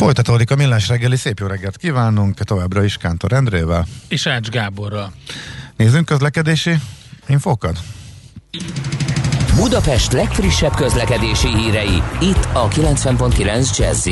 Folytatódik a Millás reggeli, szép jó reggelt kívánunk, továbbra is Kántor Endrével. És Ács Gáborral. Nézzünk közlekedési infókat. Budapest legfrissebb közlekedési hírei, itt a 90.9 jazz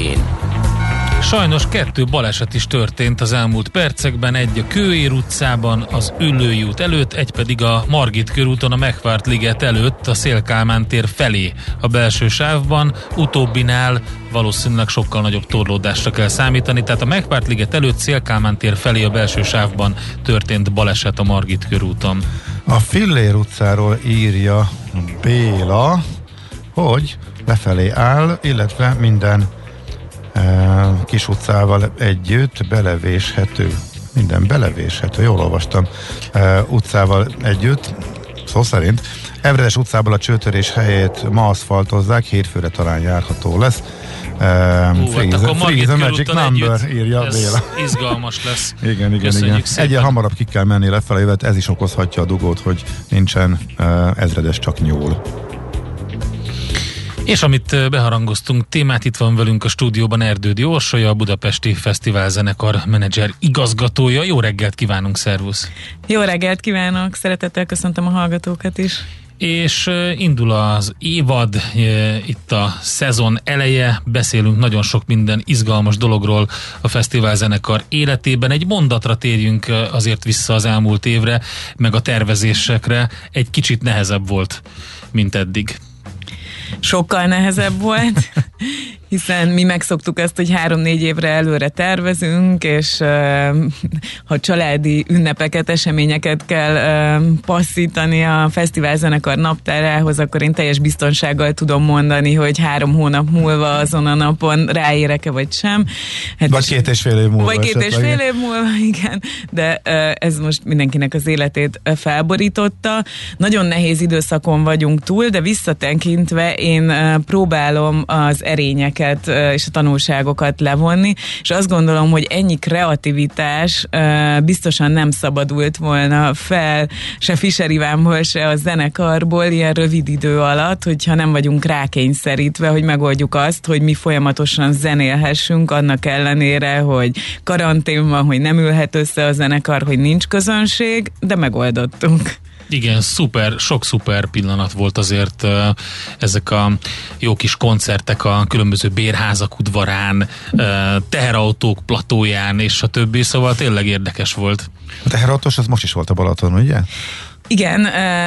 Sajnos kettő baleset is történt az elmúlt percekben, egy a Kőér utcában, az Üllői út előtt, egy pedig a Margit körúton a Megvárt liget előtt, a Szélkálmán tér felé a belső sávban, utóbbinál valószínűleg sokkal nagyobb torlódásra kell számítani, tehát a Megvárt liget előtt Szélkálmán tér felé a belső sávban történt baleset a Margit körúton. A Fillér utcáról írja Béla, hogy befelé áll, illetve minden kis utcával együtt belevéshető, minden belevéshető, jól olvastam, utcával együtt, szó szerint. Evredes utcából a csőtörés helyét ma aszfaltozzák, hétfőre talán járható lesz. Uh, freeze, hát freeze magic number, együtt, írja ez Béla. izgalmas lesz. igen, igen, igen. Egyen hamarabb ki kell menni lefelé, ez is okozhatja a dugót, hogy nincsen uh, ezredes, csak nyúl. És amit beharangoztunk témát, itt van velünk a stúdióban Erdődi Orsolya, a Budapesti Fesztivál zenekar menedzser igazgatója. Jó reggelt kívánunk, szervusz! Jó reggelt kívánok, szeretettel köszöntöm a hallgatókat is és indul az évad, itt a szezon eleje, beszélünk nagyon sok minden izgalmas dologról a fesztivál zenekar életében. Egy mondatra térjünk azért vissza az elmúlt évre, meg a tervezésekre. Egy kicsit nehezebb volt, mint eddig sokkal nehezebb volt, hiszen mi megszoktuk ezt, hogy három-négy évre előre tervezünk, és ha családi ünnepeket, eseményeket kell uh, passzítani a fesztiválzenekar naptárához, akkor én teljes biztonsággal tudom mondani, hogy három hónap múlva azon a napon ráérek-e vagy sem. Hát vagy két és fél év múlva. Vagy két és fél év múlva, igen. De ez most mindenkinek az életét felborította. Nagyon nehéz időszakon vagyunk túl, de visszatekintve én próbálom az erényeket és a tanulságokat levonni, és azt gondolom, hogy ennyi kreativitás biztosan nem szabadult volna fel se Fischer Ivánból, se a zenekarból ilyen rövid idő alatt, hogyha nem vagyunk rákényszerítve, hogy megoldjuk azt, hogy mi folyamatosan zenélhessünk, annak ellenére, hogy karantén van, hogy nem ülhet össze a zenekar, hogy nincs közönség, de megoldottunk. Igen, szuper, sok szuper pillanat volt azért ezek a jó kis koncertek a különböző bérházak udvarán, teherautók platóján és a többi, szóval tényleg érdekes volt. A teherautós az most is volt a Balaton, ugye? Igen,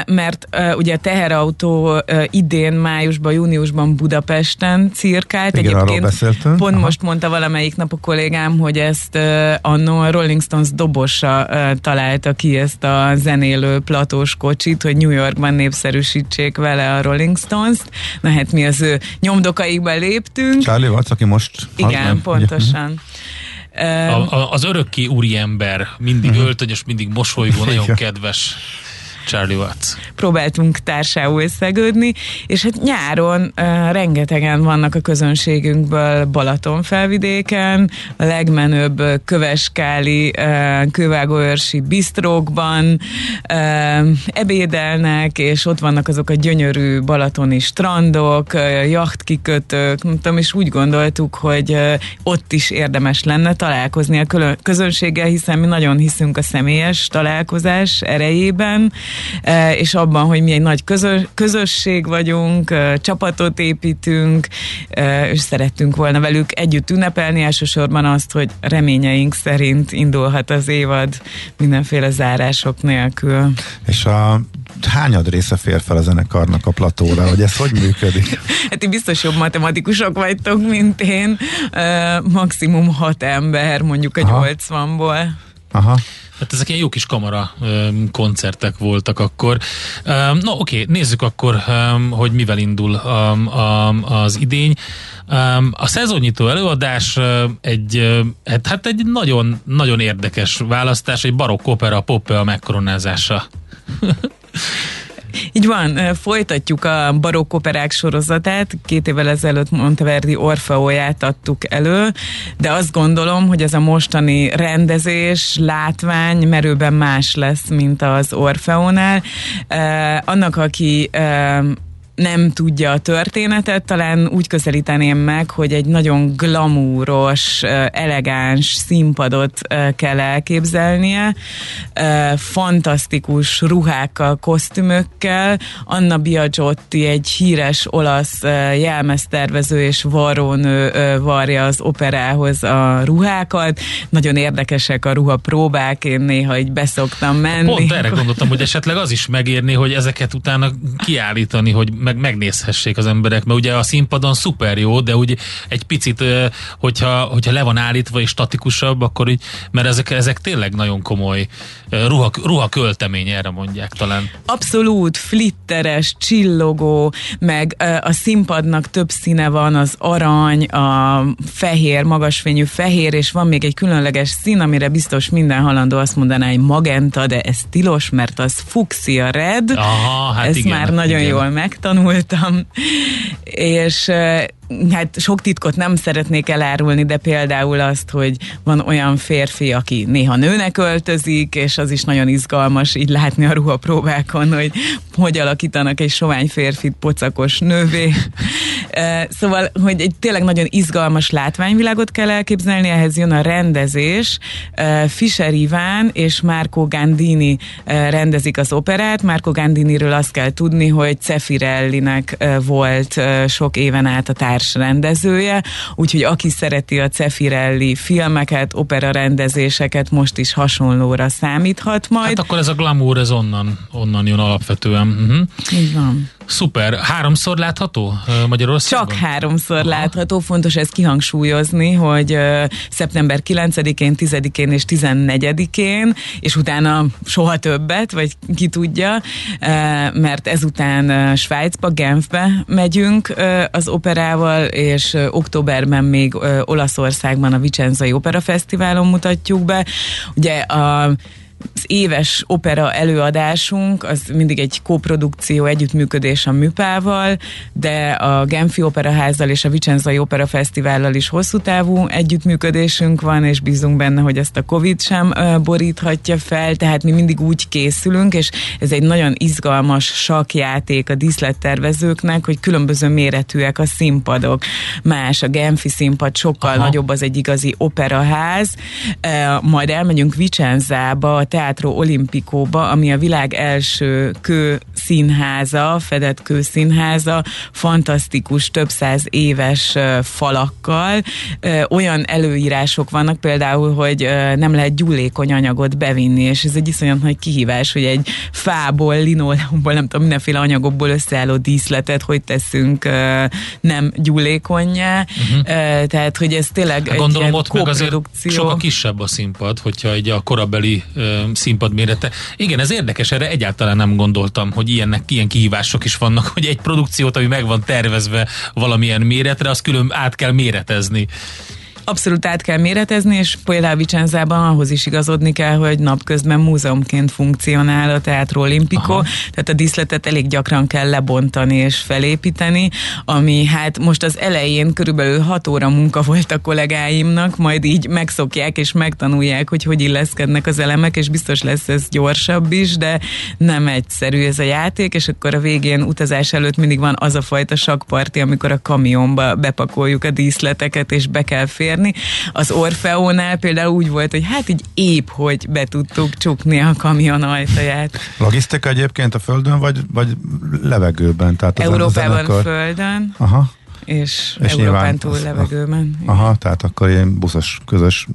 mert ugye a teherautó idén májusban, júniusban Budapesten cirkált. Igen, Egyébként pont Aha. most mondta valamelyik nap a kollégám, hogy ezt annó a Rolling Stones dobosa találta ki ezt a zenélő platós kocsit, hogy New Yorkban népszerűsítsék vele a Rolling Stones-t. Na hát mi az ő nyomdokaikba léptünk. Charlie Watts, aki most... Igen, pontosan. A, a, az örökké úriember, mindig uh-huh. öltönyös, mindig mosolygó, nagyon kedves. Charlie Watts. Próbáltunk társául összegődni, és hát nyáron uh, rengetegen vannak a közönségünkből Balaton felvidéken, a legmenőbb köveskáli uh, kővágóörsi bistrókban uh, ebédelnek, és ott vannak azok a gyönyörű balatoni strandok, uh, jachtkikötők, nem és úgy gondoltuk, hogy uh, ott is érdemes lenne találkozni a közönséggel, hiszen mi nagyon hiszünk a személyes találkozás erejében, és abban, hogy mi egy nagy közös, közösség vagyunk, e, csapatot építünk, e, és szerettünk volna velük együtt ünnepelni, elsősorban azt, hogy reményeink szerint indulhat az évad mindenféle zárások nélkül. És a hányad része fér fel a zenekarnak a platóra, hogy ez hogy működik? hát ti biztos jobb matematikusok vagytok, mint én. maximum hat ember, mondjuk a nyolcvanból. Aha. Hát ezek ilyen jó kis kamara koncertek voltak akkor. Um, no, oké, nézzük akkor, hogy mivel indul az idény. A szezonnyitó előadás egy, uh, hát egy nagyon, nagyon érdekes választás, egy barokk opera Poppea megkoronázása. Így van, folytatjuk a barokk operák sorozatát. Két évvel ezelőtt Monteverdi Orfeóját adtuk elő, de azt gondolom, hogy ez a mostani rendezés, látvány merőben más lesz, mint az Orfeónál. Annak, aki nem tudja a történetet, talán úgy közelíteném meg, hogy egy nagyon glamúros, elegáns színpadot kell elképzelnie, fantasztikus ruhákkal, kosztümökkel. Anna Biagiotti egy híres olasz jelmeztervező és varrónő varja az operához a ruhákat. Nagyon érdekesek a ruha próbák, én néha így beszoktam menni. Pont erre gondoltam, hogy esetleg az is megérni, hogy ezeket utána kiállítani, hogy meg megnézhessék az emberek, mert ugye a színpadon szuper jó, de úgy egy picit, hogyha, hogyha le van állítva és statikusabb, akkor így, mert ezek, ezek tényleg nagyon komoly ruha, ruha költemény, erre mondják talán. Abszolút, flitteres, csillogó, meg a színpadnak több színe van, az arany, a fehér, magasfényű fehér, és van még egy különleges szín, amire biztos minden halandó azt mondaná, hogy magenta, de ez tilos, mert az fuxia red. Aha, hát Ezt igen, már nagyon igen. jól megtanultam, és hát sok titkot nem szeretnék elárulni, de például azt, hogy van olyan férfi, aki néha nőnek öltözik, és az is nagyon izgalmas így látni a ruhapróbákon, hogy hogy alakítanak egy sovány férfit pocakos nővé. Szóval, hogy egy tényleg nagyon izgalmas látványvilágot kell elképzelni, ehhez jön a rendezés. Fischer Iván és Marco Gandini rendezik az operát. Marco Gandiniről azt kell tudni, hogy Cefirellinek volt sok éven át a társ rendezője, úgyhogy aki szereti a Cefirelli filmeket, opera rendezéseket, most is hasonlóra számíthat majd. Hát akkor ez a glamour, ez onnan, onnan jön alapvetően. Uh-huh. Így van. Szuper. Háromszor látható Magyarországon? Csak háromszor Aha. látható. Fontos ezt kihangsúlyozni, hogy szeptember 9-én, 10-én és 14-én, és utána soha többet, vagy ki tudja, mert ezután Svájcba, Genfbe megyünk az operával, és októberben még Olaszországban a Vicenzai Opera Fesztiválon mutatjuk be. Ugye a az éves opera előadásunk az mindig egy koprodukció, együttműködés a Műpával, de a Genfi Operaházzal és a Vicenzai Opera Fesztivállal is hosszú távú együttműködésünk van, és bízunk benne, hogy ezt a Covid sem boríthatja fel, tehát mi mindig úgy készülünk, és ez egy nagyon izgalmas sakjáték a díszlettervezőknek, hogy különböző méretűek a színpadok. Más a Genfi színpad, sokkal Aha. nagyobb az egy igazi operaház, majd elmegyünk Vicenzába, Teatro Olimpikóba, ami a világ első kő színháza, fedett kő színháza, fantasztikus, több száz éves falakkal. Olyan előírások vannak például, hogy nem lehet gyúlékony anyagot bevinni, és ez egy iszonyat nagy kihívás, hogy egy fából, linóleumból, nem tudom, mindenféle anyagokból összeálló díszletet, hogy teszünk nem gyúlékonyá. Uh-huh. Tehát, hogy ez tényleg hát gondolom, ott meg azért sokkal kisebb a színpad, hogyha egy a korabeli színpad mérete. Igen, ez érdekes, erre egyáltalán nem gondoltam, hogy ilyennek, ilyen kihívások is vannak, hogy egy produkciót, ami meg van tervezve valamilyen méretre, az külön át kell méretezni abszolút át kell méretezni, és például Vicenzában ahhoz is igazodni kell, hogy napközben múzeumként funkcionál a Teatro Olimpico, Aha. tehát a díszletet elég gyakran kell lebontani és felépíteni, ami hát most az elején körülbelül 6 óra munka volt a kollégáimnak, majd így megszokják és megtanulják, hogy hogy illeszkednek az elemek, és biztos lesz ez gyorsabb is, de nem egyszerű ez a játék, és akkor a végén utazás előtt mindig van az a fajta sakparti, amikor a kamionba bepakoljuk a díszleteket, és be kell férni, érni. Az Orfeónál például úgy volt, hogy hát így épp, hogy be tudtuk csukni a kamion ajtaját. Logisztika egyébként a földön, vagy, vagy levegőben? Tehát az Európában a földön. Aha. És, és Európán túl az, levegőben. Aha, tehát akkor ilyen buszos közös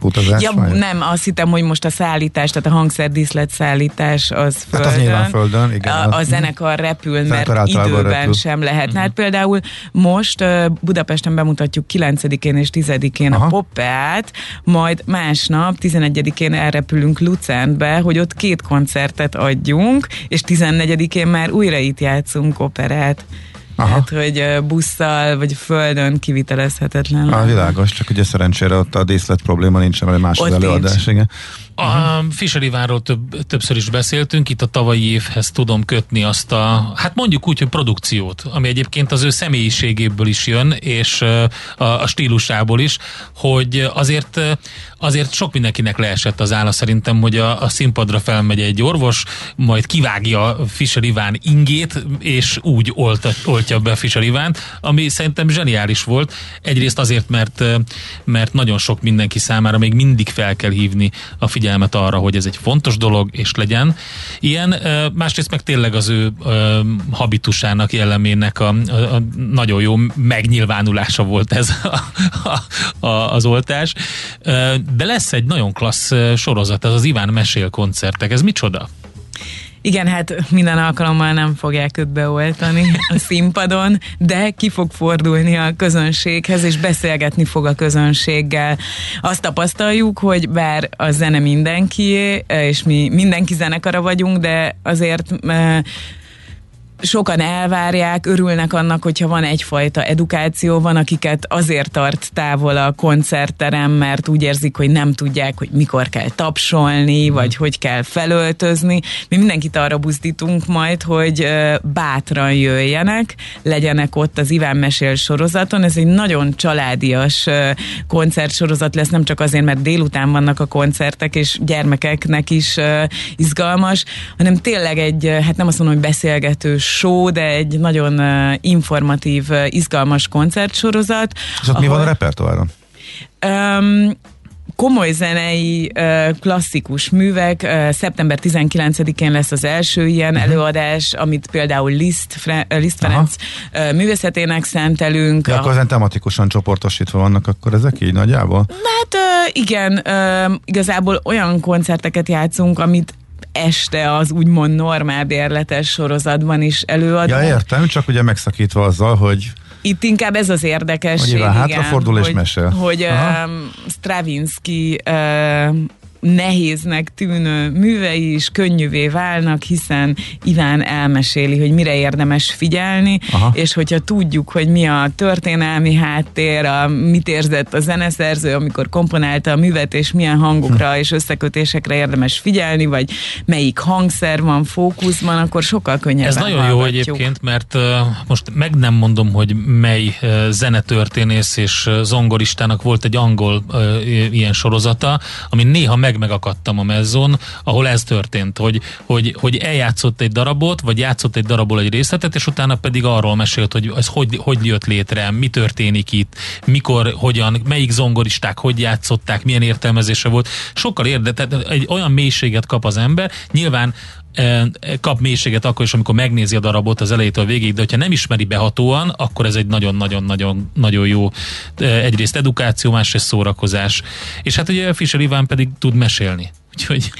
utazás? Ja, vagy? nem, azt hittem, hogy most a szállítás, tehát a hangszerdíszlet szállítás az földön. Hát az nyilván földön, igen. A, a zenekar repül, mert időben repül. sem lehet. Uh-huh. Hát például most Budapesten bemutatjuk 9-én és 10-én Aha. a Poppeát, majd másnap 11-én elrepülünk Lucentbe, hogy ott két koncertet adjunk, és 14-én már újra itt játszunk operát. Aha. Hát, hogy busszal vagy földön kivitelezhetetlen. A világos, csak ugye szerencsére ott a díszlet probléma nincs, mert más az előadás. Igen. A. Fischer Ivánról több, többször is beszéltünk, itt a tavalyi évhez tudom kötni azt a, hát mondjuk úgy, hogy produkciót, ami egyébként az ő személyiségéből is jön, és a, a stílusából is, hogy azért azért sok mindenkinek leesett az álla szerintem, hogy a, a színpadra felmegy egy orvos, majd kivágja Fischer Iván ingét, és úgy olta, oltja be Fischer Ivánt, ami szerintem zseniális volt. Egyrészt azért, mert, mert nagyon sok mindenki számára még mindig fel kell hívni a figyelmet arra, hogy ez egy fontos dolog, és legyen ilyen. Másrészt meg tényleg az ő habitusának, jellemének a, a, a nagyon jó megnyilvánulása volt ez a, a, az oltás de lesz egy nagyon klassz sorozat, ez az Iván Mesél koncertek. Ez micsoda? Igen, hát minden alkalommal nem fogják őt beoltani a színpadon, de ki fog fordulni a közönséghez, és beszélgetni fog a közönséggel. Azt tapasztaljuk, hogy bár a zene mindenkié, és mi mindenki zenekara vagyunk, de azért sokan elvárják, örülnek annak, hogyha van egyfajta edukáció, van akiket azért tart távol a koncertterem, mert úgy érzik, hogy nem tudják, hogy mikor kell tapsolni, mm. vagy hogy kell felöltözni. Mi mindenkit arra buzdítunk majd, hogy bátran jöjjenek, legyenek ott az Iván Mesél sorozaton. Ez egy nagyon családias koncertsorozat lesz, nem csak azért, mert délután vannak a koncertek, és gyermekeknek is izgalmas, hanem tényleg egy, hát nem azt mondom, hogy beszélgetős show, de egy nagyon informatív, izgalmas koncertsorozat. És ott ahol... mi van a repertoáron? Um, komoly zenei, klasszikus művek. Szeptember 19-én lesz az első ilyen uh-huh. előadás, amit például Liszt, Fre- Liszt Ferenc Aha. művészetének szentelünk. Ja, akkor ezen tematikusan csoportosítva vannak akkor ezek így nagyjából? Hát igen, igazából olyan koncerteket játszunk, amit este az úgymond normál bérletes sorozatban is előadva. Ja, értem, csak ugye megszakítva azzal, hogy itt inkább ez az érdekesség, hogy igen, hátrafordul és mesél. Hogy um, Stravinsky uh, nehéznek tűnő művei is könnyűvé válnak, hiszen Iván elmeséli, hogy mire érdemes figyelni, Aha. és hogyha tudjuk, hogy mi a történelmi háttér, a, mit érzett a zeneszerző, amikor komponálta a művet, és milyen hangokra hm. és összekötésekre érdemes figyelni, vagy melyik hangszer van fókuszban, akkor sokkal könnyebben Ez nagyon hallgatjuk. jó egyébként, mert uh, most meg nem mondom, hogy mely uh, zenetörténész és uh, zongoristának volt egy angol ilyen sorozata, ami néha meg meg megakadtam a mezzon, ahol ez történt, hogy, hogy, hogy eljátszott egy darabot, vagy játszott egy darabból egy részletet, és utána pedig arról mesélt, hogy ez hogy, hogy jött létre, mi történik itt, mikor, hogyan, melyik zongoristák hogy játszották, milyen értelmezése volt. Sokkal érdekes, egy olyan mélységet kap az ember, nyilván kap mélységet akkor is, amikor megnézi a darabot az elejétől végig, de hogyha nem ismeri behatóan, akkor ez egy nagyon-nagyon-nagyon nagyon jó egyrészt edukáció, másrészt szórakozás. És hát ugye Fischer Iván pedig tud mesélni. Úgyhogy...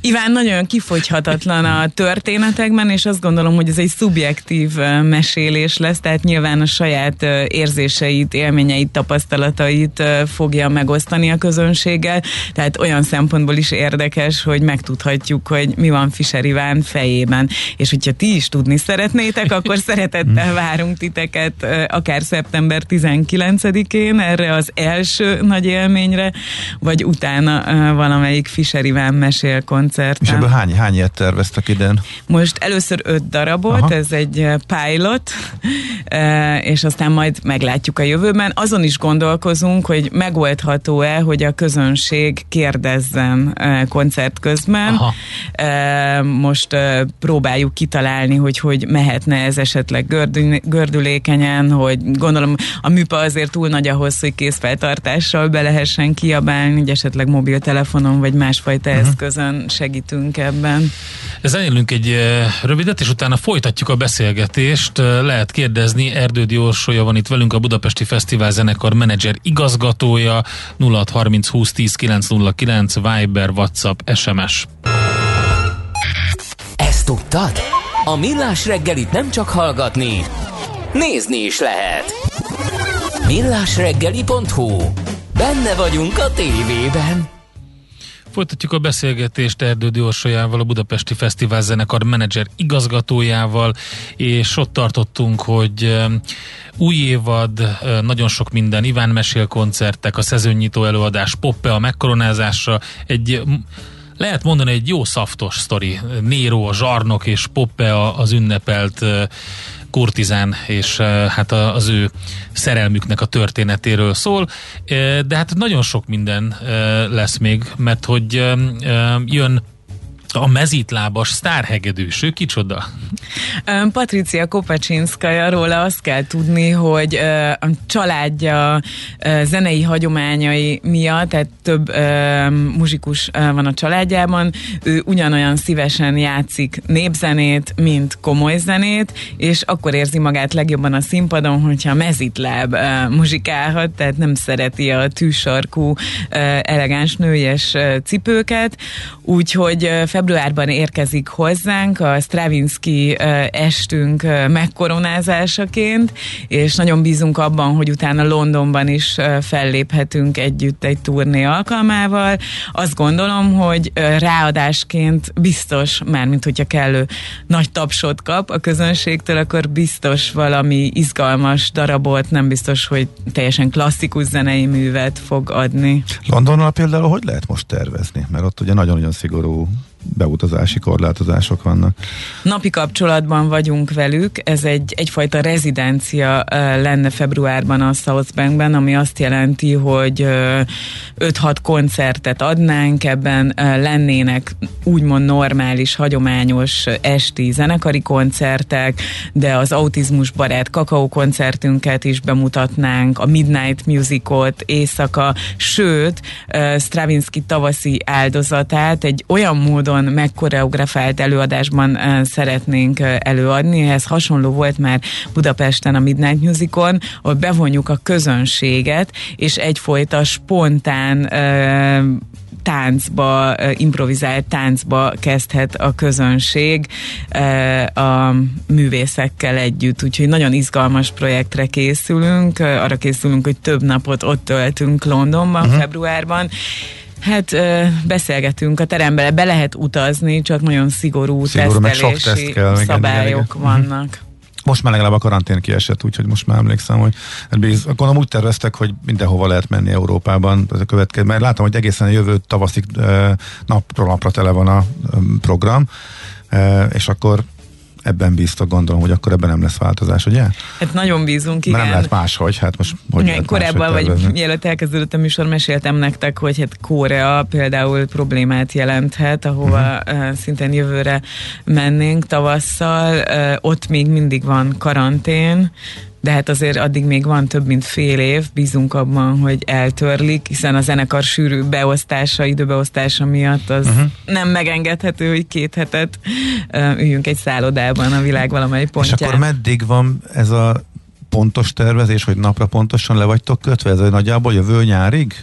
Iván nagyon kifogyhatatlan a történetekben, és azt gondolom, hogy ez egy szubjektív mesélés lesz, tehát nyilván a saját érzéseit, élményeit, tapasztalatait fogja megosztani a közönséggel, tehát olyan szempontból is érdekes, hogy megtudhatjuk, hogy mi van Fischer Iván fejében. És hogyha ti is tudni szeretnétek, akkor szeretettel várunk titeket akár szeptember 19-én erre az első nagy élményre, vagy utána valamelyik Fischer Iván Iván mesél koncerten. És ebből hány, hány ilyet terveztek idén? Most először öt darabot, Aha. ez egy eh, pilot, eh, és aztán majd meglátjuk a jövőben. Azon is gondolkozunk, hogy megoldható-e, hogy a közönség kérdezzen eh, koncert közben. Aha. Most próbáljuk kitalálni, hogy hogy mehetne ez esetleg gördülékenyen, hogy gondolom a műpa azért túl nagy ahhoz, hogy készfeltartással be lehessen kiabálni, hogy esetleg mobiltelefonon vagy másfajta uh-huh. eszközön segítünk ebben. Zenélünk egy rövidet, és utána folytatjuk a beszélgetést. Lehet kérdezni, Erdődi Orsolya van itt velünk, a Budapesti Fesztivál zenekar menedzser igazgatója, 0630 20 10 909, Viber, WhatsApp, SMS. Ezt tudtad? A Millás reggelit nem csak hallgatni, nézni is lehet. Millásreggeli.hu Benne vagyunk a tévében. Folytatjuk a beszélgetést Erdődi Orsolyával, a Budapesti Fesztivál zenekar menedzser igazgatójával, és ott tartottunk, hogy új évad, nagyon sok minden, Iván Mesél koncertek, a szezonnyitó előadás, Poppe a megkoronázásra, egy lehet mondani egy jó szaftos sztori. Nero, a zsarnok és Poppe az ünnepelt kurtizán és hát az ő szerelmüknek a történetéről szól, de hát nagyon sok minden lesz még, mert hogy jön a mezítlábas sztárhegedűs, ő kicsoda? Patricia Kopacsinszkaja, róla azt kell tudni, hogy a családja zenei hagyományai miatt, tehát több muzsikus van a családjában, ő ugyanolyan szívesen játszik népzenét, mint komoly zenét, és akkor érzi magát legjobban a színpadon, hogyha mezitláb muzsikálhat, tehát nem szereti a tűsarkú elegáns nőjes cipőket, úgyhogy februárban érkezik hozzánk a Stravinsky estünk megkoronázásaként, és nagyon bízunk abban, hogy utána Londonban is felléphetünk együtt egy turné alkalmával. Azt gondolom, hogy ráadásként biztos, mármint hogyha kellő nagy tapsot kap a közönségtől, akkor biztos valami izgalmas darabot, nem biztos, hogy teljesen klasszikus zenei művet fog adni. Londonnal például hogy lehet most tervezni? Mert ott ugye nagyon-nagyon szigorú beutazási korlátozások vannak. Napi kapcsolatban vagyunk velük, ez egy, egyfajta rezidencia lenne februárban a South Bankben, ami azt jelenti, hogy 5-6 koncertet adnánk, ebben lennének úgymond normális, hagyományos esti zenekari koncertek, de az autizmus barát kakaó koncertünket is bemutatnánk, a Midnight Musicot, éjszaka, sőt, Stravinsky tavaszi áldozatát egy olyan módon módon megkoreografált előadásban szeretnénk előadni. Ehhez hasonló volt már Budapesten a Midnight Musicon, ahol bevonjuk a közönséget, és egyfajta spontán táncba, improvizált táncba kezdhet a közönség a művészekkel együtt. Úgyhogy nagyon izgalmas projektre készülünk. Arra készülünk, hogy több napot ott töltünk Londonban, uh-huh. februárban, Hát beszélgetünk a terembe, be lehet utazni, csak nagyon szigorú, szigorú tesztelési teszt kell, szabályok igen, igen. vannak. Mhm. Most már legalább a karantén kiesett, úgyhogy most már emlékszem, hogy biz, akkor úgy terveztek, hogy mindenhova lehet menni Európában. Ez a következő, mert látom, hogy egészen a jövő tavaszig napról napra tele van a program, és akkor ebben bíztak, gondolom, hogy akkor ebben nem lesz változás, ugye? Hát nagyon bízunk, igen. Mert nem lehet máshogy, hát most hogy igen, Korábban, vagy mielőtt elkezdődött a műsor, meséltem nektek, hogy hát Korea például problémát jelenthet, ahova uh-huh. szintén jövőre mennénk tavasszal, ott még mindig van karantén, de hát azért addig még van több mint fél év, bízunk abban, hogy eltörlik, hiszen a zenekar sűrű beosztása, időbeosztása miatt az uh-huh. nem megengedhető, hogy két hetet üljünk egy szállodában a világ valamely pontján. És akkor meddig van ez a pontos tervezés, hogy napra pontosan le vagytok kötve? Ez nagyjából jövő nyárig?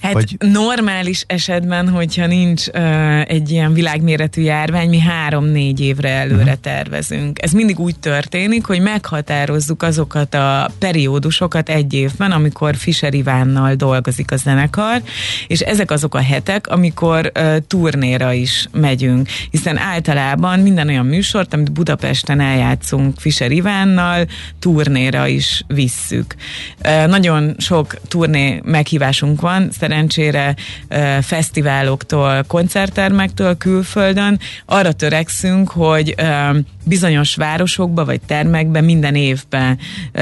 Hát vagy... normális esetben, hogyha nincs uh, egy ilyen világméretű járvány, mi három-négy évre előre uh-huh. tervezünk. Ez mindig úgy történik, hogy meghatározzuk azokat a periódusokat egy évben, amikor Fischer Ivánnal dolgozik a zenekar, és ezek azok a hetek, amikor uh, turnéra is megyünk. Hiszen általában minden olyan műsort, amit Budapesten eljátszunk Fischer Ivánnal, turnéra is visszük. Uh, nagyon sok turné meghívásunk van, szerencsére fesztiváloktól, koncerttermektől külföldön. Arra törekszünk, hogy bizonyos városokba vagy termekbe minden évben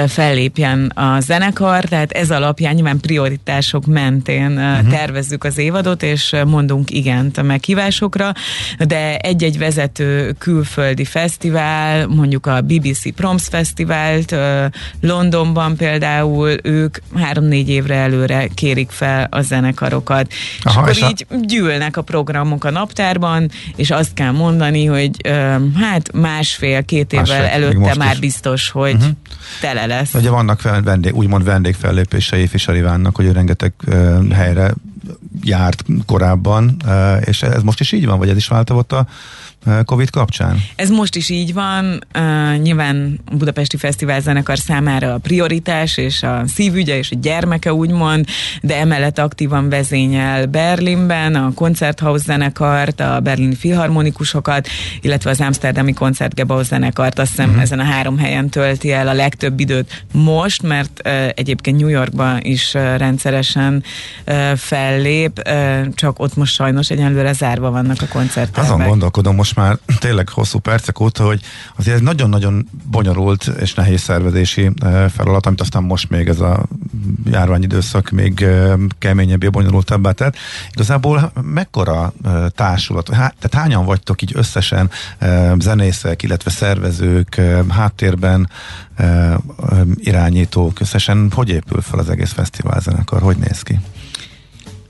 fellépjen a zenekar, tehát ez alapján nyilván prioritások mentén uh-huh. tervezzük az évadot, és mondunk igent a meghívásokra, de egy-egy vezető külföldi fesztivál, mondjuk a BBC Proms Fesztivált Londonban például, ők három-négy évre előre kérik fel a zenekar zenekarokat. Aha, és akkor és így a... gyűlnek a programok a naptárban, és azt kell mondani, hogy hát másfél-két évvel másfél, előtte már is. biztos, hogy uh-huh. tele lesz. Ugye vannak vendég, úgymond vendégfellépései Fischer Ivánnak, hogy ő rengeteg uh, helyre járt korábban, uh, és ez most is így van, vagy ez is változott a Covid kapcsán? Ez most is így van. Uh, nyilván a Budapesti Fesztivál zenekar számára a prioritás és a szívügye és a gyermeke úgymond, de emellett aktívan vezényel Berlinben a Koncerthaus zenekart, a berlini filharmonikusokat, illetve az Amsterdami Koncertgebau zenekart. Azt hiszem uh-huh. ezen a három helyen tölti el a legtöbb időt most, mert uh, egyébként New Yorkban is uh, rendszeresen uh, fellép, uh, csak ott most sajnos egyenlőre zárva vannak a koncertek. Azon gondolkodom most már tényleg hosszú percek óta, hogy azért ez nagyon-nagyon bonyolult és nehéz szervezési eh, feladat, amit aztán most még ez a járványidőszak még eh, keményebbé, bonyolultabbá tett. Igazából mekkora eh, társulat, tehát hányan vagytok így összesen zenészek, illetve szervezők, háttérben irányítók, összesen hogy épül fel az egész fesztivál zenekar, hogy néz ki?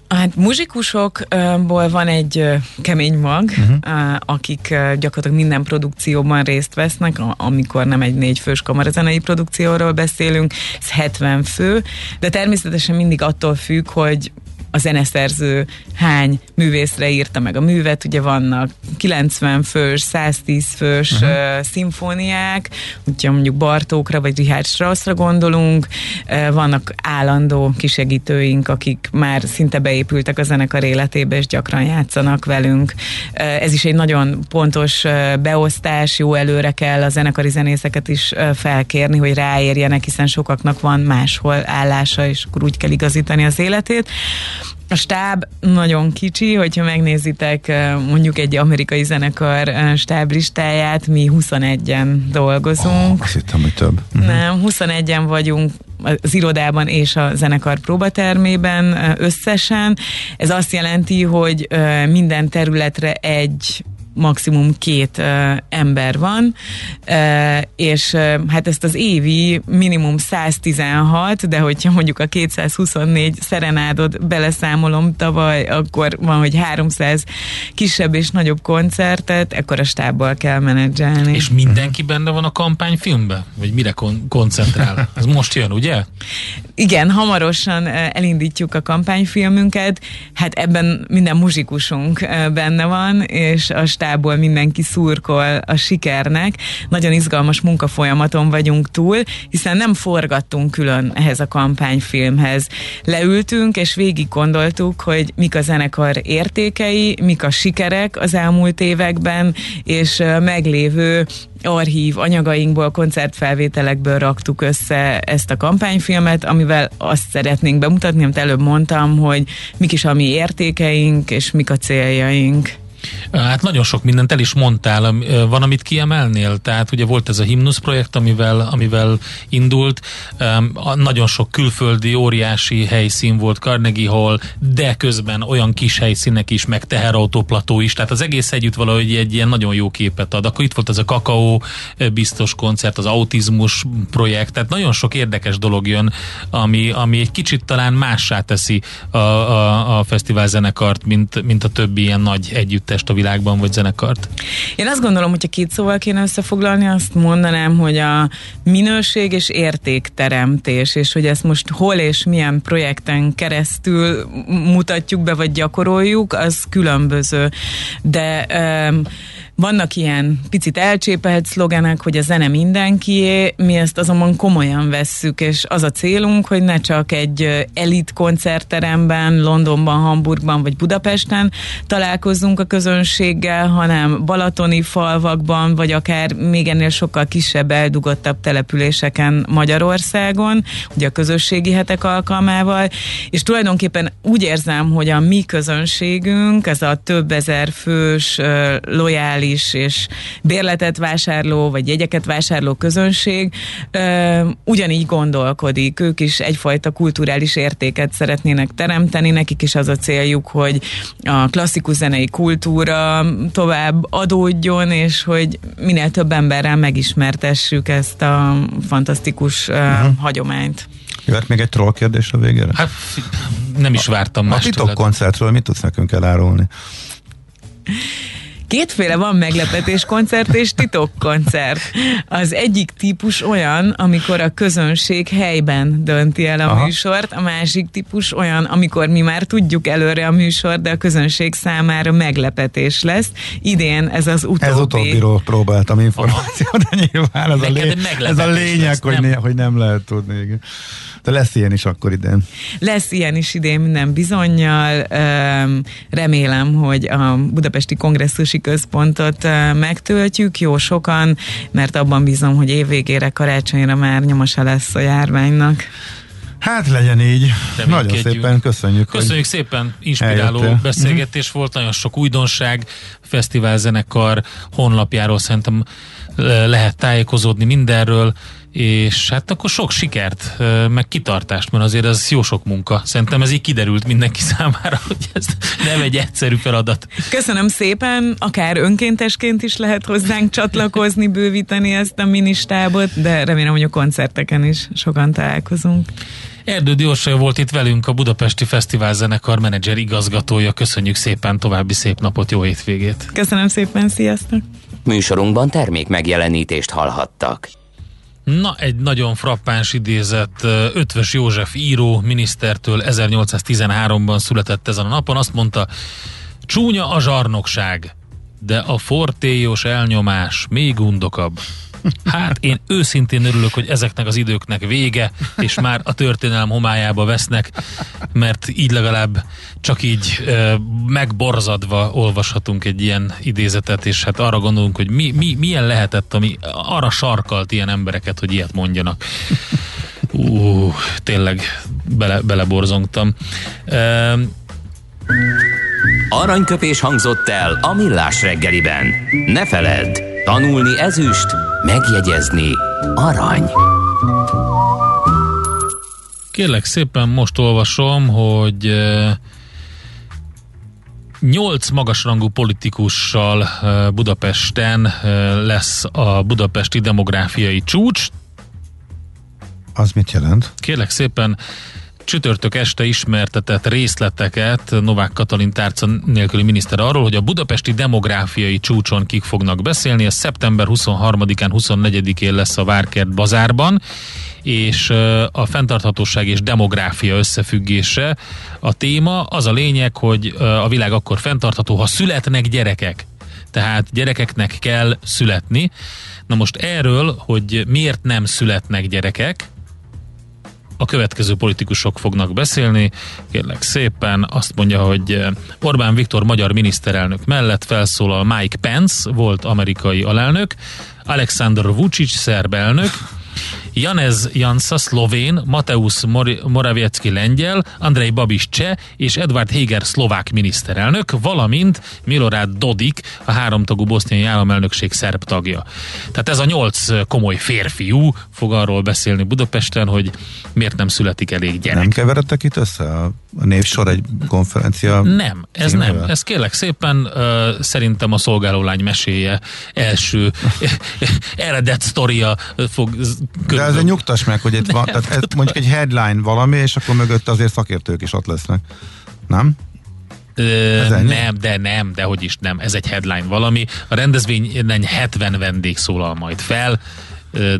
Hát muzsikusokból van egy kemény mag, uh-huh. akik gyakorlatilag minden produkcióban részt vesznek, amikor nem egy négy fős kamarazenei produkcióról beszélünk, ez 70 fő, de természetesen mindig attól függ, hogy a zeneszerző hány művészre írta meg a művet, ugye vannak 90 fős, 110 fős uh-huh. uh, szimfóniák, ugye mondjuk Bartókra vagy Richard Straussra gondolunk, uh, vannak állandó kisegítőink, akik már szinte beépültek a zenekar életébe, és gyakran játszanak velünk. Uh, ez is egy nagyon pontos uh, beosztás, jó előre kell a zenekari zenészeket is uh, felkérni, hogy ráérjenek, hiszen sokaknak van máshol állása, és akkor úgy kell igazítani az életét. A stáb nagyon kicsi, hogyha megnézitek mondjuk egy amerikai zenekar stáblistáját, mi 21-en dolgozunk. Oh, azt hittem, hogy több. Uh-huh. Nem, 21-en vagyunk az irodában és a zenekar próbatermében összesen. Ez azt jelenti, hogy minden területre egy maximum két uh, ember van, uh, és uh, hát ezt az évi minimum 116, de hogyha mondjuk a 224 szerenádot beleszámolom tavaly, akkor van, hogy 300 kisebb és nagyobb koncertet, ekkor a stábbal kell menedzselni. És mindenki benne van a kampányfilmben? Vagy mire kon- koncentrál? Ez most jön, ugye? Igen, hamarosan elindítjuk a kampányfilmünket, hát ebben minden muzsikusunk benne van, és a stáb stából mindenki szurkol a sikernek. Nagyon izgalmas munkafolyamaton vagyunk túl, hiszen nem forgattunk külön ehhez a kampányfilmhez. Leültünk, és végig gondoltuk, hogy mik a zenekar értékei, mik a sikerek az elmúlt években, és meglévő archív anyagainkból, koncertfelvételekből raktuk össze ezt a kampányfilmet, amivel azt szeretnénk bemutatni, amit előbb mondtam, hogy mik is a mi értékeink, és mik a céljaink. Hát nagyon sok mindent el is mondtál. Van, amit kiemelnél? Tehát ugye volt ez a Himnusz projekt, amivel, amivel indult. Nagyon sok külföldi óriási helyszín volt, Carnegie Hall, de közben olyan kis helyszínek is, meg teherautóplató is. Tehát az egész együtt valahogy egy ilyen nagyon jó képet ad. Akkor itt volt ez a kakaó biztos koncert, az autizmus projekt. Tehát nagyon sok érdekes dolog jön, ami, ami egy kicsit talán mássá teszi a, a, a fesztivál zenekart, mint, mint a többi ilyen nagy együttes együttest a világban, vagy zenekart? Én azt gondolom, hogyha két szóval kéne összefoglalni, azt mondanám, hogy a minőség és értékteremtés, és hogy ezt most hol és milyen projekten keresztül mutatjuk be, vagy gyakoroljuk, az különböző. De um, vannak ilyen picit elcsépelt szlogenek, hogy a zene mindenkié, mi ezt azonban komolyan vesszük, és az a célunk, hogy ne csak egy elit koncertteremben, Londonban, Hamburgban vagy Budapesten találkozzunk a közönséggel, hanem balatoni falvakban, vagy akár még ennél sokkal kisebb, eldugottabb településeken Magyarországon, ugye a közösségi hetek alkalmával, és tulajdonképpen úgy érzem, hogy a mi közönségünk, ez a több ezer fős, lojális digitális és bérletet vásárló, vagy jegyeket vásárló közönség ö, ugyanígy gondolkodik. Ők is egyfajta kulturális értéket szeretnének teremteni, nekik is az a céljuk, hogy a klasszikus zenei kultúra tovább adódjon, és hogy minél több emberrel megismertessük ezt a fantasztikus uh, uh-huh. hagyományt. Jöhet még egy troll kérdés a végére? Hát nem is vártam más A titok koncertről mit tudsz nekünk elárulni? Kétféle van meglepetés koncert és titok koncert. Az egyik típus olyan, amikor a közönség helyben dönti el a Aha. műsort, a másik típus olyan, amikor mi már tudjuk előre a műsor, de a közönség számára meglepetés lesz. Idén ez az utóbbi. Ez utóbbiról próbáltam információt, de nyilván ez, a, lé... ez a lényeg, lesz, hogy, nem? hogy nem lehet tudni. Igen. De lesz ilyen is akkor idén. Lesz ilyen is idén minden bizonyal. Remélem, hogy a Budapesti Kongresszusi Központot megtöltjük, jó sokan, mert abban bízom, hogy évvégére, karácsonyra már nyomosa lesz a járványnak. Hát legyen így. Nagyon szépen köszönjük. Köszönjük szépen, inspiráló eljöttél. beszélgetés volt, nagyon sok újdonság, fesztiválzenekar honlapjáról szerintem lehet tájékozódni mindenről és hát akkor sok sikert, meg kitartást, mert azért ez jó sok munka. Szerintem ez így kiderült mindenki számára, hogy ez nem egy egyszerű feladat. Köszönöm szépen, akár önkéntesként is lehet hozzánk csatlakozni, bővíteni ezt a ministábot, de remélem, hogy a koncerteken is sokan találkozunk. Erdődi Orsolya volt itt velünk, a Budapesti Fesztivál zenekar menedzser igazgatója. Köszönjük szépen, további szép napot, jó hétvégét! Köszönöm szépen, sziasztok! Műsorunkban termék megjelenítést hallhattak. Na, egy nagyon frappáns idézet. Ötvös József író minisztertől 1813-ban született ezen a napon. Azt mondta, csúnya a zsarnokság, de a fortélyos elnyomás még undokabb. Hát én őszintén örülök, hogy ezeknek az időknek vége, és már a történelem homályába vesznek, mert így legalább csak így e, megborzadva olvashatunk egy ilyen idézetet, és hát arra gondolunk, hogy mi, mi, milyen lehetett, ami arra sarkalt ilyen embereket, hogy ilyet mondjanak. Ú, tényleg bele, beleborzongtam. E, Aranyköpés hangzott el a millás reggeliben. Ne feledd, tanulni ezüst, megjegyezni arany. Kérlek szépen most olvasom, hogy nyolc magasrangú politikussal Budapesten lesz a budapesti demográfiai csúcs. Az mit jelent? Kérlek szépen csütörtök este ismertetett részleteket Novák Katalin tárca nélküli miniszter arról, hogy a budapesti demográfiai csúcson kik fognak beszélni. Ez szeptember 23-án, 24-én lesz a Várkert bazárban és a fenntarthatóság és demográfia összefüggése a téma. Az a lényeg, hogy a világ akkor fenntartható, ha születnek gyerekek. Tehát gyerekeknek kell születni. Na most erről, hogy miért nem születnek gyerekek, a következő politikusok fognak beszélni. Kérlek szépen, azt mondja, hogy eh, Orbán Viktor magyar miniszterelnök mellett felszólal Mike Pence, volt amerikai alelnök, Alexander Vucic szerb elnök, Janez Jansa szlovén, Mateusz Mor- Morawiecki lengyel, Andrei Babis cseh és Edward Heger szlovák miniszterelnök, valamint Milorad Dodik, a háromtagú boszniai államelnökség szerb tagja. Tehát ez a nyolc komoly férfiú fog arról beszélni Budapesten, hogy miért nem születik elég gyerek. Nem keveredtek itt össze a névsor egy konferencia? Nem, ez címvel? nem. Ez kérlek szépen uh, szerintem a szolgálólány meséje első eredet sztoria fog De ez egy nyugtass meg, hogy itt van, tehát ez mondjuk egy headline valami, és akkor mögött azért szakértők is ott lesznek. Nem? Ö, nem, de nem, de hogy is nem. Ez egy headline valami. A rendezvényen 70 vendég szólal majd fel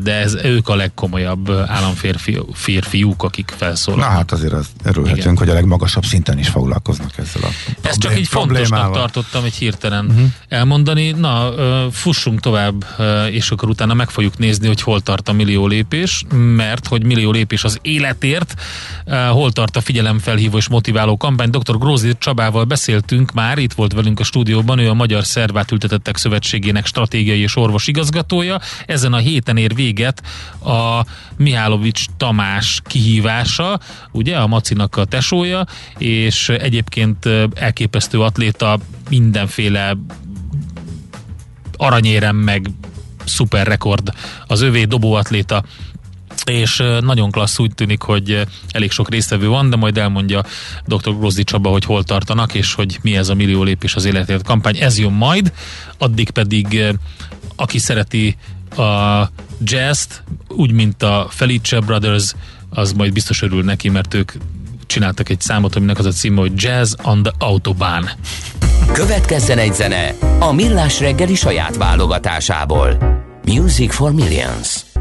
de ez, ők a legkomolyabb államférfiúk, akik felszólalnak. Na hát azért az örülhetünk, Igen. hogy a legmagasabb szinten is foglalkoznak ezzel a Ezt csak így fontosnak tartottam egy hirtelen uh-huh. elmondani. Na, fussunk tovább, és akkor utána meg fogjuk nézni, hogy hol tart a millió lépés, mert hogy millió lépés az életért, hol tart a figyelemfelhívó és motiváló kampány. Dr. Grózi Csabával beszéltünk már, itt volt velünk a stúdióban, ő a Magyar Szervát Ültetettek Szövetségének stratégiai és orvos igazgatója. Ezen a héten ér véget a Mihálovics Tamás kihívása, ugye a Macinak a tesója, és egyébként elképesztő atléta mindenféle aranyérem meg szuper rekord az övé dobóatléta és nagyon klassz úgy tűnik, hogy elég sok résztvevő van, de majd elmondja dr. Grozdi Csaba, hogy hol tartanak, és hogy mi ez a millió lépés az életért kampány. Ez jön majd, addig pedig aki szereti a jazz úgy mint a Felice Brothers az majd biztos örül neki, mert ők csináltak egy számot, aminek az a címe, hogy Jazz on the Autobahn. Következzen egy zene a Millás reggeli saját válogatásából. Music for Millions.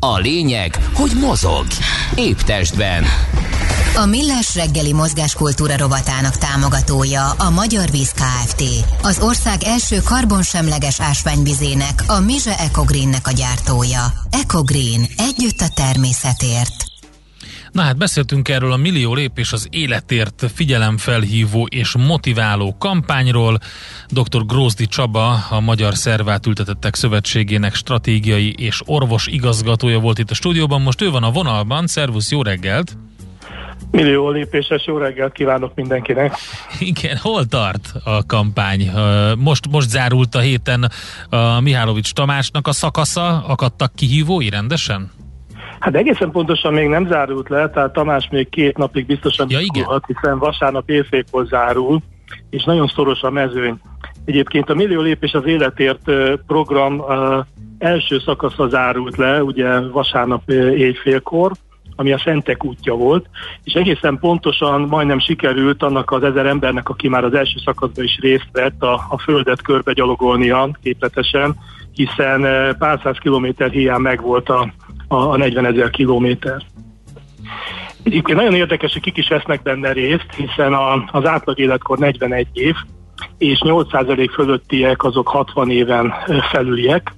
A lényeg, hogy mozog. Épp testben. A Millás reggeli mozgáskultúra rovatának támogatója a Magyar Víz Kft. Az ország első karbonsemleges ásványvizének, a Mize Ecogreennek a gyártója. Ecogreen. Együtt a természetért. Na hát beszéltünk erről a millió lépés az életért figyelemfelhívó és motiváló kampányról. Dr. Grózdi Csaba, a Magyar Szervátültetettek Szövetségének stratégiai és orvos igazgatója volt itt a stúdióban. Most ő van a vonalban. Szervusz, jó reggelt! Millió lépéses jó reggelt kívánok mindenkinek. Igen, hol tart a kampány? Most, most zárult a héten a Mihálovics Tamásnak a szakasza, akadtak kihívói rendesen? Hát egészen pontosan még nem zárult le, tehát Tamás még két napig biztosan ja, igen. hiszen vasárnap éjfélkor zárul, és nagyon szoros a mezőny. Egyébként a Millió Lépés az Életért program első szakasza zárult le, ugye vasárnap éjfélkor, ami a Szentek útja volt, és egészen pontosan majdnem sikerült annak az ezer embernek, aki már az első szakaszban is részt vett, a, a földet körbe gyalogolnia képletesen, hiszen pár száz kilométer hiány megvolt a, a, a 40 ezer kilométer. Egyébként nagyon érdekes, hogy kik is vesznek benne részt, hiszen a, az átlag életkor 41 év, és 8% fölöttiek azok 60 éven felüliek,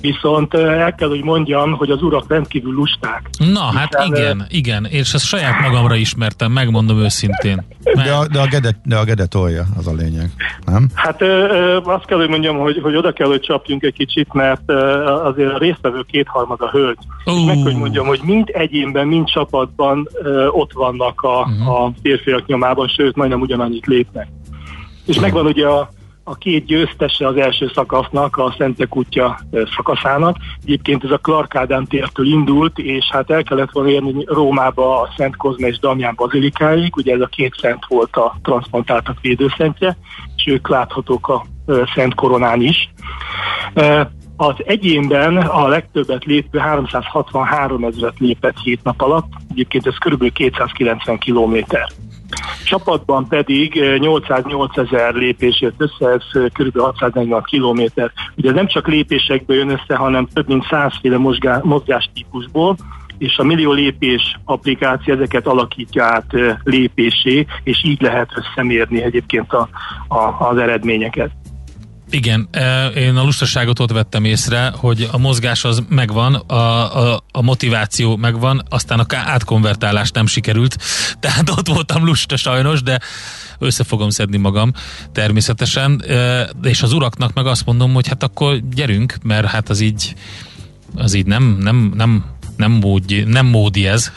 Viszont el kell, hogy mondjam, hogy az urak rendkívül lusták. Na, hát hiszen, igen, igen, és ezt saját magamra ismertem, megmondom őszintén. Mert... De, a, de, a gedet, de a gedet tolja, az a lényeg, nem? Hát ö, azt kell, hogy mondjam, hogy, hogy oda kell, hogy csapjunk egy kicsit, mert ö, azért a résztvevő kétharmada hölgy. Uh. Meg hogy mondjam, hogy mind egyénben, mind csapatban ö, ott vannak a, uh-huh. a férfiak nyomában, sőt, majdnem ugyanannyit lépnek. És uh-huh. megvan ugye a a két győztese az első szakasznak, a Szentek útja szakaszának. Egyébként ez a Clark Ádám tértől indult, és hát el kellett volna érni Rómába a Szent Kozma és Damián bazilikáig, ugye ez a két szent volt a transplantáltak védőszentje, és ők láthatók a Szent Koronán is. Az egyénben a legtöbbet lépő 363 ezeret lépett 7 nap alatt, egyébként ez kb. 290 kilométer. Csapatban pedig 808 eh, ezer lépés jött össze, ez kb. 640 kilométer. Ugye nem csak lépésekből jön össze, hanem több mint százféle mozgástípusból, és a millió lépés applikáció ezeket alakítja át lépésé, és így lehet összemérni egyébként a, a, az eredményeket. Igen, én a lustaságot ott vettem észre, hogy a mozgás az megvan, a, a, a motiváció megvan, aztán a átkonvertálás nem sikerült, tehát ott voltam lusta sajnos, de össze fogom szedni magam természetesen, és az uraknak meg azt mondom, hogy hát akkor gyerünk, mert hát az így az így nem, nem, nem, nem, módi, nem módi ez.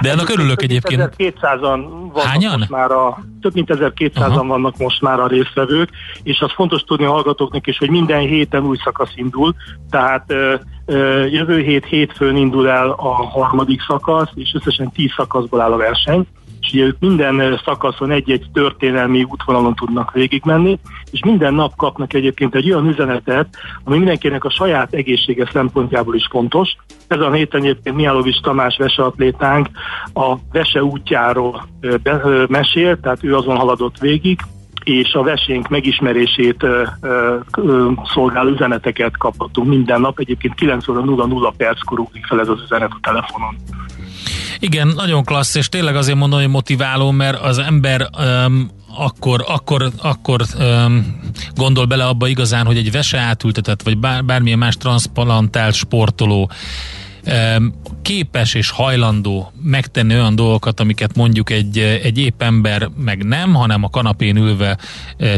De ennek örülök egyébként. 1200-an vannak Hányan? most már a, több mint 1200-an vannak most már a résztvevők, és az fontos tudni a hallgatóknak is, hogy minden héten új szakasz indul, tehát ö, ö, jövő hét hétfőn indul el a harmadik szakasz, és összesen 10 szakaszból áll a verseny és ugye ők minden szakaszon egy-egy történelmi útvonalon tudnak végigmenni, és minden nap kapnak egyébként egy olyan üzenetet, ami mindenkinek a saját egészsége szempontjából is fontos. Ez a héten egyébként Miálovics Tamás veseatlétánk a vese útjáról mesél, tehát ő azon haladott végig, és a vesénk megismerését ö, ö, ö, szolgáló üzeneteket kaphatunk minden nap. Egyébként 9 óra 00 perckor ugrik fel ez az üzenet a telefonon. Igen, nagyon klassz, és tényleg azért mondom, hogy motiváló, mert az ember um, akkor, akkor, akkor um, gondol bele abba igazán, hogy egy vese átültetett, vagy bár, bármilyen más transplantált sportoló képes és hajlandó megtenni olyan dolgokat, amiket mondjuk egy, egy épp ember meg nem, hanem a kanapén ülve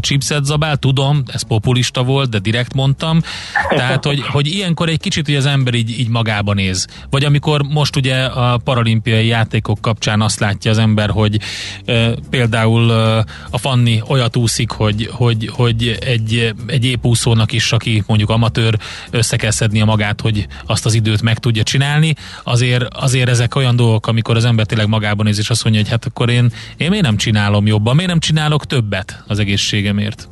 chipset zabál, tudom, ez populista volt, de direkt mondtam, tehát, hogy, hogy ilyenkor egy kicsit hogy az ember így, így magába néz. Vagy amikor most ugye a paralimpiai játékok kapcsán azt látja az ember, hogy e, például e, a Fanni olyat úszik, hogy, hogy, hogy egy, egy épúszónak is, aki mondjuk amatőr, össze kell szednie magát, hogy azt az időt meg tudja csinálni, azért, azért ezek olyan dolgok, amikor az ember tényleg magában néz, és azt mondja, hogy hát akkor én, én miért nem csinálom jobban, miért nem csinálok többet az egészségemért?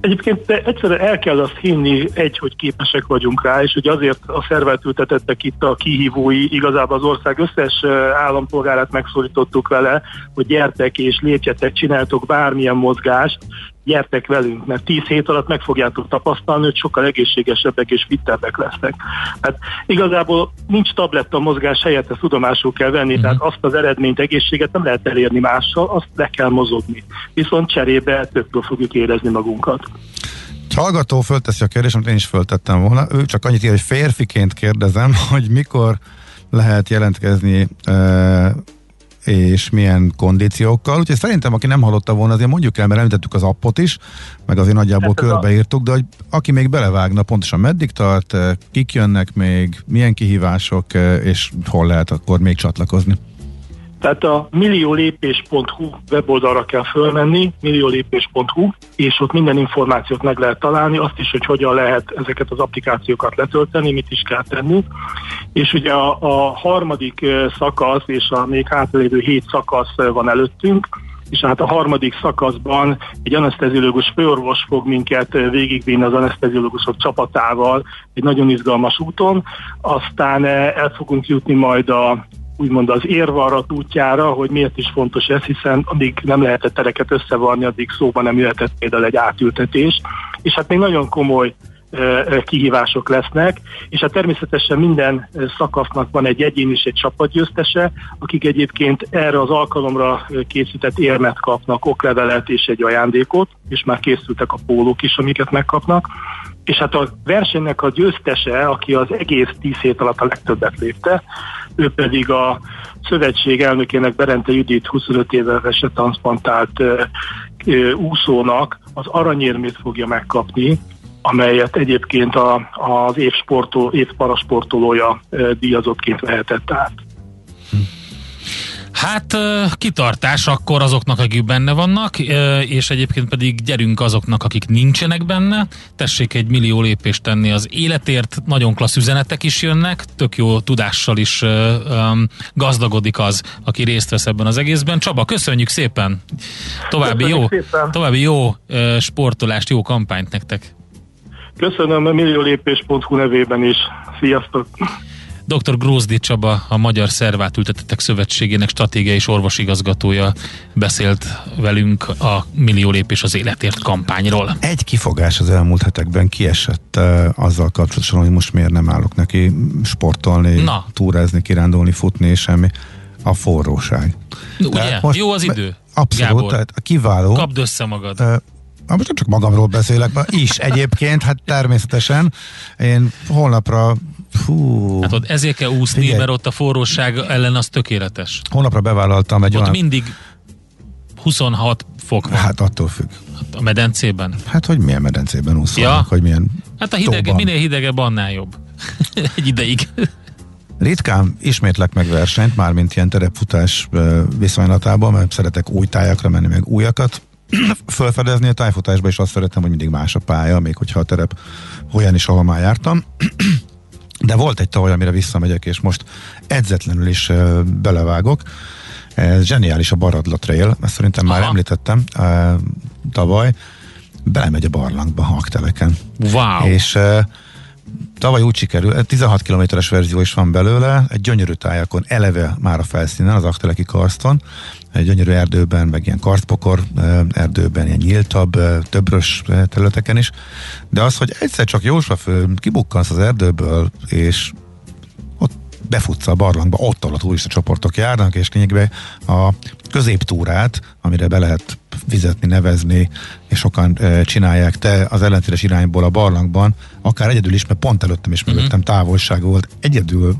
Egyébként egyszerűen el kell azt hinni, egy, hogy képesek vagyunk rá, és hogy azért a szervet ültetettek itt a kihívói, igazából az ország összes állampolgárát megszólítottuk vele, hogy gyertek és lépjetek, csináltok bármilyen mozgást, gyertek velünk, mert 10 hét alatt meg fogjátok tapasztalni, hogy sokkal egészségesebbek és fittebbek lesznek. Hát igazából nincs tabletta mozgás helyett, ezt tudomásul kell venni, uh-huh. tehát azt az eredményt, egészséget nem lehet elérni mással, azt le kell mozogni. Viszont cserébe többről fogjuk érezni magunkat. Hallgató fölteszi a kérdést, amit én is föltettem volna. Ő csak annyit ír, hogy férfiként kérdezem, hogy mikor lehet jelentkezni és milyen kondíciókkal. Úgyhogy szerintem, aki nem hallotta volna, azért mondjuk el, mert említettük az appot is, meg azért nagyjából hát körbeírtuk, de hogy aki még belevágna, pontosan meddig tart, kik jönnek még, milyen kihívások, és hol lehet akkor még csatlakozni. Tehát a milliólépés.hu weboldalra kell fölmenni, milliólépés.hu, és ott minden információt meg lehet találni, azt is, hogy hogyan lehet ezeket az applikációkat letölteni, mit is kell tenni. És ugye a, a harmadik szakasz és a még hátralévő hét szakasz van előttünk, és hát a harmadik szakaszban egy anesteziológus főorvos fog minket végigvinni az anesteziológusok csapatával egy nagyon izgalmas úton, aztán el fogunk jutni majd a úgymond az érvarrat útjára, hogy miért is fontos ez, hiszen addig nem lehetett tereket összevarni, addig szóban nem jöhetett például egy átültetés, és hát még nagyon komoly kihívások lesznek, és hát természetesen minden szakasznak van egy egyén és egy csapatgyőztese, akik egyébként erre az alkalomra készített érmet kapnak, oklevelet és egy ajándékot, és már készültek a pólók is, amiket megkapnak. És hát a versenynek a győztese, aki az egész tíz hét alatt a legtöbbet lépte, ő pedig a szövetség elnökének Berente Judit 25 éve vesetransplantált úszónak az aranyérmét fogja megkapni, amelyet egyébként a, az év, sportol, év parasportolója díjazottként vehetett át. Hát kitartás akkor azoknak, akik benne vannak, és egyébként pedig gyerünk azoknak, akik nincsenek benne. Tessék egy millió lépést tenni az életért, nagyon klassz üzenetek is jönnek, tök jó tudással is gazdagodik az, aki részt vesz ebben az egészben. Csaba, köszönjük szépen! További jó, szépen. további jó sportolást, jó kampányt nektek! Köszönöm a milliólépés.hu nevében is. Sziasztok! Dr. Grózdi Csaba, a Magyar Szervátültetettek Szövetségének stratégiai és orvosigazgatója beszélt velünk a Millió Lépés az Életért kampányról. Egy kifogás az elmúlt hetekben kiesett uh, azzal kapcsolatosan, hogy most miért nem állok neki sportolni, Na. túrázni, kirándulni, futni és semmi. A forróság. Ugye? Most Jó az idő. Abszolút, Gábor. tehát kiváló. Kapd össze magad. Uh, most nem csak magamról beszélek, is egyébként, hát természetesen. Én holnapra Fú. Hát ott ezért kell úszni, Figyelj. mert ott a forróság ellen az tökéletes. Holnapra bevállaltam egy ott olyan... mindig 26 fok van. Hát attól függ. A medencében? Hát, hogy milyen medencében úszolnak, ja. hogy milyen Hát a hideg, minél hidegebb, annál jobb. egy ideig. Ritkán ismétlek meg versenyt, mármint ilyen terepfutás viszonylatában, mert szeretek új tájakra menni, meg újakat fölfedezni. A tájfutásban is azt szeretem, hogy mindig más a pálya, még hogyha a terep olyan is, ahol már jártam. De volt egy tavaly, amire visszamegyek, és most edzetlenül is uh, belevágok. Ez zseniális a Baradla Trail, ezt szerintem Aha. már említettem uh, tavaly. Belemegy a barlangba hakteleken. Wow! És uh, tavaly úgy sikerül, 16 kilométeres verzió is van belőle, egy gyönyörű tájakon, eleve már a felszínen, az Akteleki karston, egy gyönyörű erdőben, meg ilyen kartpokor erdőben, ilyen nyíltabb, többrös területeken is, de az, hogy egyszer csak jósvafő kibukkansz az erdőből, és ott befutsz a barlangba, ott, ahol a turista csoportok járnak, és lényegben a középtúrát, amire be lehet fizetni, nevezni, és sokan e, csinálják, te az ellentétes irányból a barlangban, akár egyedül is, mert pont előttem is mögöttem uh-huh. távolság volt, egyedül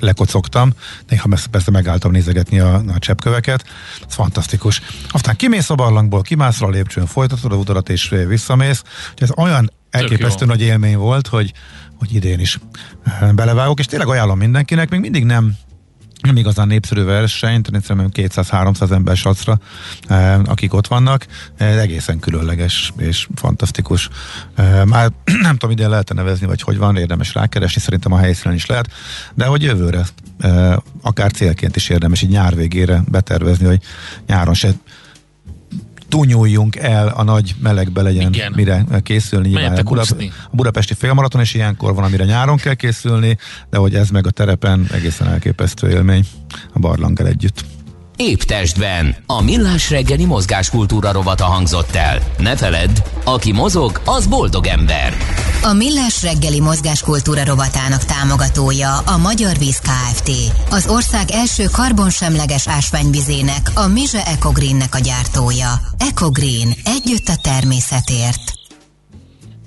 lekocogtam, néha persze megálltam nézegetni a, a cseppköveket, ez fantasztikus. Aztán kimész a barlangból, kimászol a lépcsőn, folytatod a utadat és visszamész, ez olyan elképesztő nagy élmény volt, hogy, hogy idén is belevágok, és tényleg ajánlom mindenkinek, még mindig nem nem igazán népszerű verseny, szerintem 200-300 ember sacra, eh, akik ott vannak, egészen különleges és fantasztikus. Eh, már nem tudom, ide lehet nevezni, vagy hogy van, érdemes rákeresni, szerintem a helyszínen is lehet, de hogy jövőre, eh, akár célként is érdemes így nyár végére betervezni, hogy nyáron se túnyuljunk el a nagy melegbe legyen, Igen. mire készülni. a, Budap- a budapesti félmaraton is ilyenkor van, amire nyáron kell készülni, de hogy ez meg a terepen egészen elképesztő élmény a barlanggal együtt. Épp testben. A millás reggeli mozgáskultúra rovata hangzott el. Ne feledd, aki mozog, az boldog ember. A millás reggeli mozgáskultúra rovatának támogatója a Magyar Víz Kft. Az ország első karbonsemleges ásványvizének, a Mize Ecogreennek a gyártója. Ecogreen. Együtt a természetért.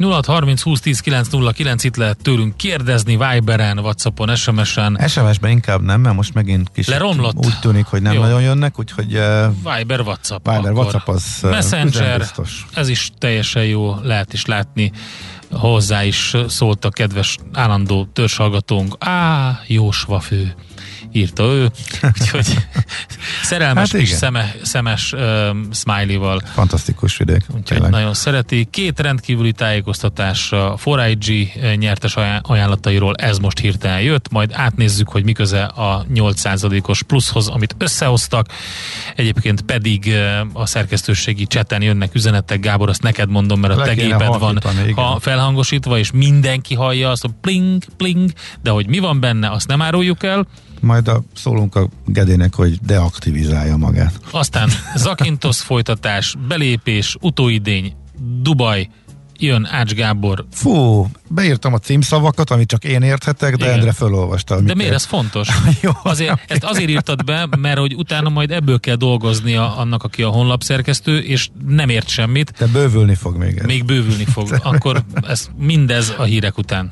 0630 20 10 909 itt lehet tőlünk kérdezni Viberen, Whatsappon, SMS-en. SMS-ben inkább nem, mert most megint kis Leromlott. úgy tűnik, hogy nem Jó. nagyon jönnek, úgyhogy uh, Viber, Whatsapp. Viber, Whatsapp az Messenger, ez is teljesen jó, lehet is látni. Hozzá is szólt a kedves állandó törzshallgatónk. Á, Jósvafő írta ő, úgyhogy szerelmes hát kis szeme, szemes uh, smiley-val. Fantasztikus vidék. Úgyhogy tényleg. nagyon szereti. Két rendkívüli tájékoztatás a 4IG nyertes ajánlatairól ez most hirtelen jött, majd átnézzük, hogy miköze a 8%-os pluszhoz, amit összehoztak. Egyébként pedig a szerkesztőségi cseten jönnek üzenetek, Gábor, azt neked mondom, mert a te géped van ha felhangosítva, és mindenki hallja azt, hogy pling, pling, de hogy mi van benne, azt nem áruljuk el majd a, szólunk a Gedének, hogy deaktivizálja magát. Aztán Zakintos folytatás, belépés, utóidény, Dubaj, jön Ács Gábor. Fú, beírtam a címszavakat, amit csak én érthetek, de Igen. Endre felolvasta. De miért ez fontos? Jó, azért, ezt azért írtad be, mert hogy utána majd ebből kell dolgoznia annak, aki a honlapszerkesztő, és nem ért semmit. De bővülni fog még ez. Még bővülni fog. Akkor ez mindez a hírek után.